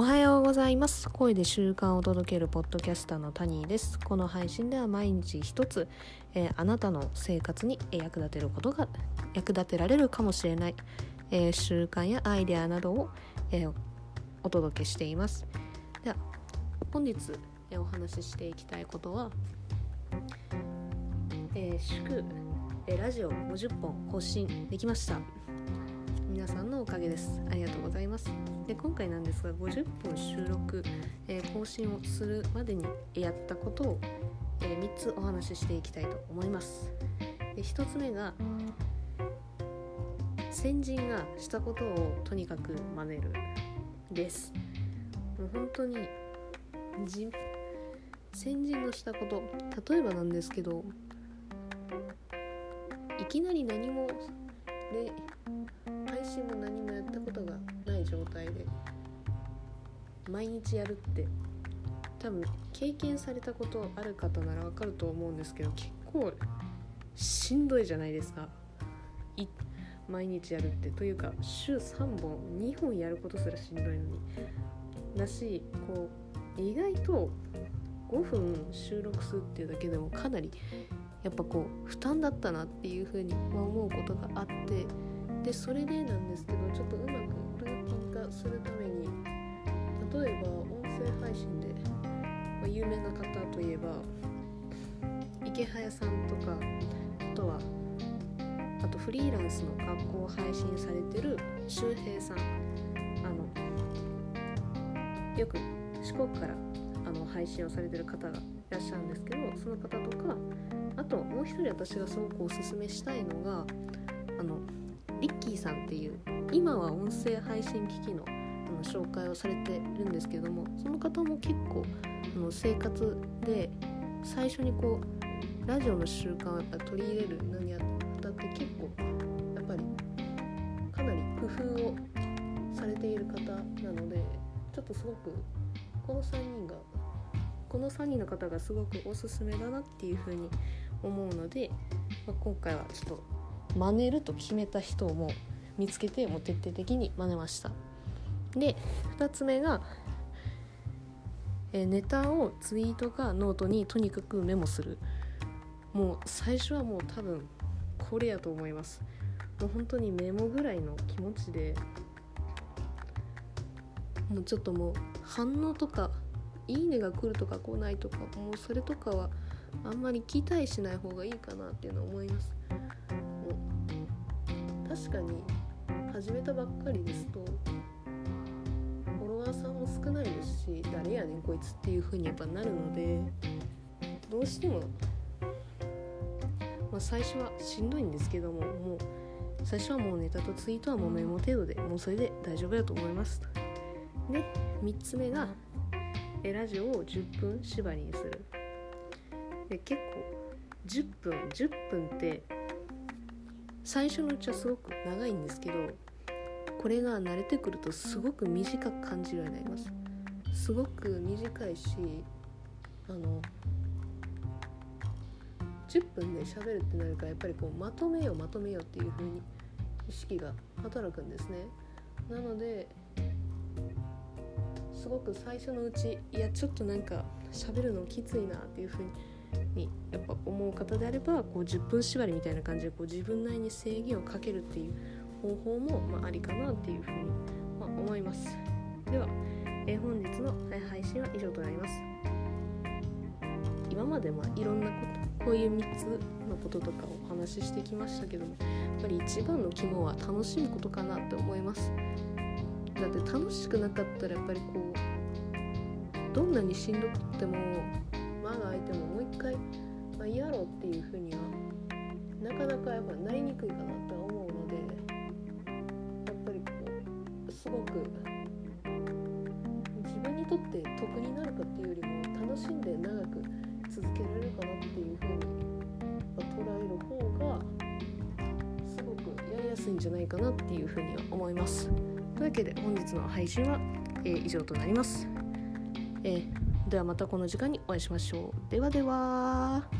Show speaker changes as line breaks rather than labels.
おはようございます。声で習慣を届けるポッドキャスターのタニーです。この配信では毎日一つ、えー、あなたの生活に役立てることが役立てられるかもしれない、えー、習慣やアイデアなどを、えー、お届けしています。では本日、えお話ししていきたいことは、え祝、えラジオ50本更新できました。皆さんのおかげです。ありがとうございます。で今回なんですが50分収録、えー、更新をするまでにやったことを、えー、3つお話ししていきたいと思います。で1つ目が先人がしたことをとにかく真似るです。もう本当に先人のしたこと例えばなんですけどいきなり何もで配信も何もやったことがない状態で毎日やるって多分経験されたことある方ならわかると思うんですけど結構しんどいじゃないですか。い毎日やるって。というか週3本2本やることすらしんどいのに。だしこう意外と5分収録するっていうだけでもかなりやっぱこう負担だったなっていうふうに思うことがあってでそれでなんですけどちょっとうまくルーティン化するために例えば音声配信で、まあ、有名な方といえば池早さんとかあとはあとフリーランスの学校を配信されてる周平さん。あのよく四国からあの配信をされてる方がいらっしゃるんですけどその方とかあともう一人私がすごくおすすめしたいのがあのリッキーさんっていう今は音声配信機器のあの紹介をされてるんですけどもその方も結構あの生活で最初にこうラジオの習慣をやっぱ取り入れるのにあたって結構やっぱりかなり工夫をされている方なのでちょっとすごくこの3人がこの3人の方がすごくおすすめだなっていうふうに思うので、まあ、今回はちょっと真似ると決めた人をもう見つけてもう徹底的に真似ました。で2つ目が、えネタをツイートかノートにとにかくメモする。もう最初はもう多分これやと思います。もう本当にメモぐらいの気持ちでもうちょっともう反応とかいいねが来るとか来ないとかもうそれとかはあんまり期待しない方がいいかなっていうのは思います。確かに始めたばっかりですとフォロワーさんも少ないですし誰やねんこいつっていう風にやっぱなるのでどうしても、まあ、最初はしんどいんですけどももう最初はもうネタとツイートはもうメモ程度でもうそれで大丈夫だと思います。で3つ目がえラジオを10分縛りにする。で結構10分10分って最初のうちはすごく長いんですけどこれが慣れてくるとすごく短く感じるようになります。すごく短いしあの10分で喋るってなるからやっぱりこうまとめようまとめようっていう風に意識が働くんですね。なのですごく最初のうちいやちょっとなんか喋るのきついなっていう風ににやっぱ思う方であればこう10分縛りみたいな感じでこう自分なりに制限をかけるっていう方法も、まあ、ありかなっていうふうに、まあ、思います。では、えー、本日の配信は以上となります。今までまあいろんなことこういう3つのこととかお話ししてきましたけどもやっぱり一番の肝は楽しむことかなって思います。だって楽しくなかったらやっぱりこうどんなにしんどくっても間が空いてももう一回、まあ、やろうっていうふうにはなかなかやっぱなりにくいかなとは思うのでやっぱりこうすごく自分にとって得になるかっていうよりも楽しんで長く続けられるかなっていうふうに、ま捉える方がすごくやりやすいんじゃないかなっていうふうには思います。というわけで本日の配信は、えー、以上となります。えーではまたこの時間にお会いしましょう。ではでは。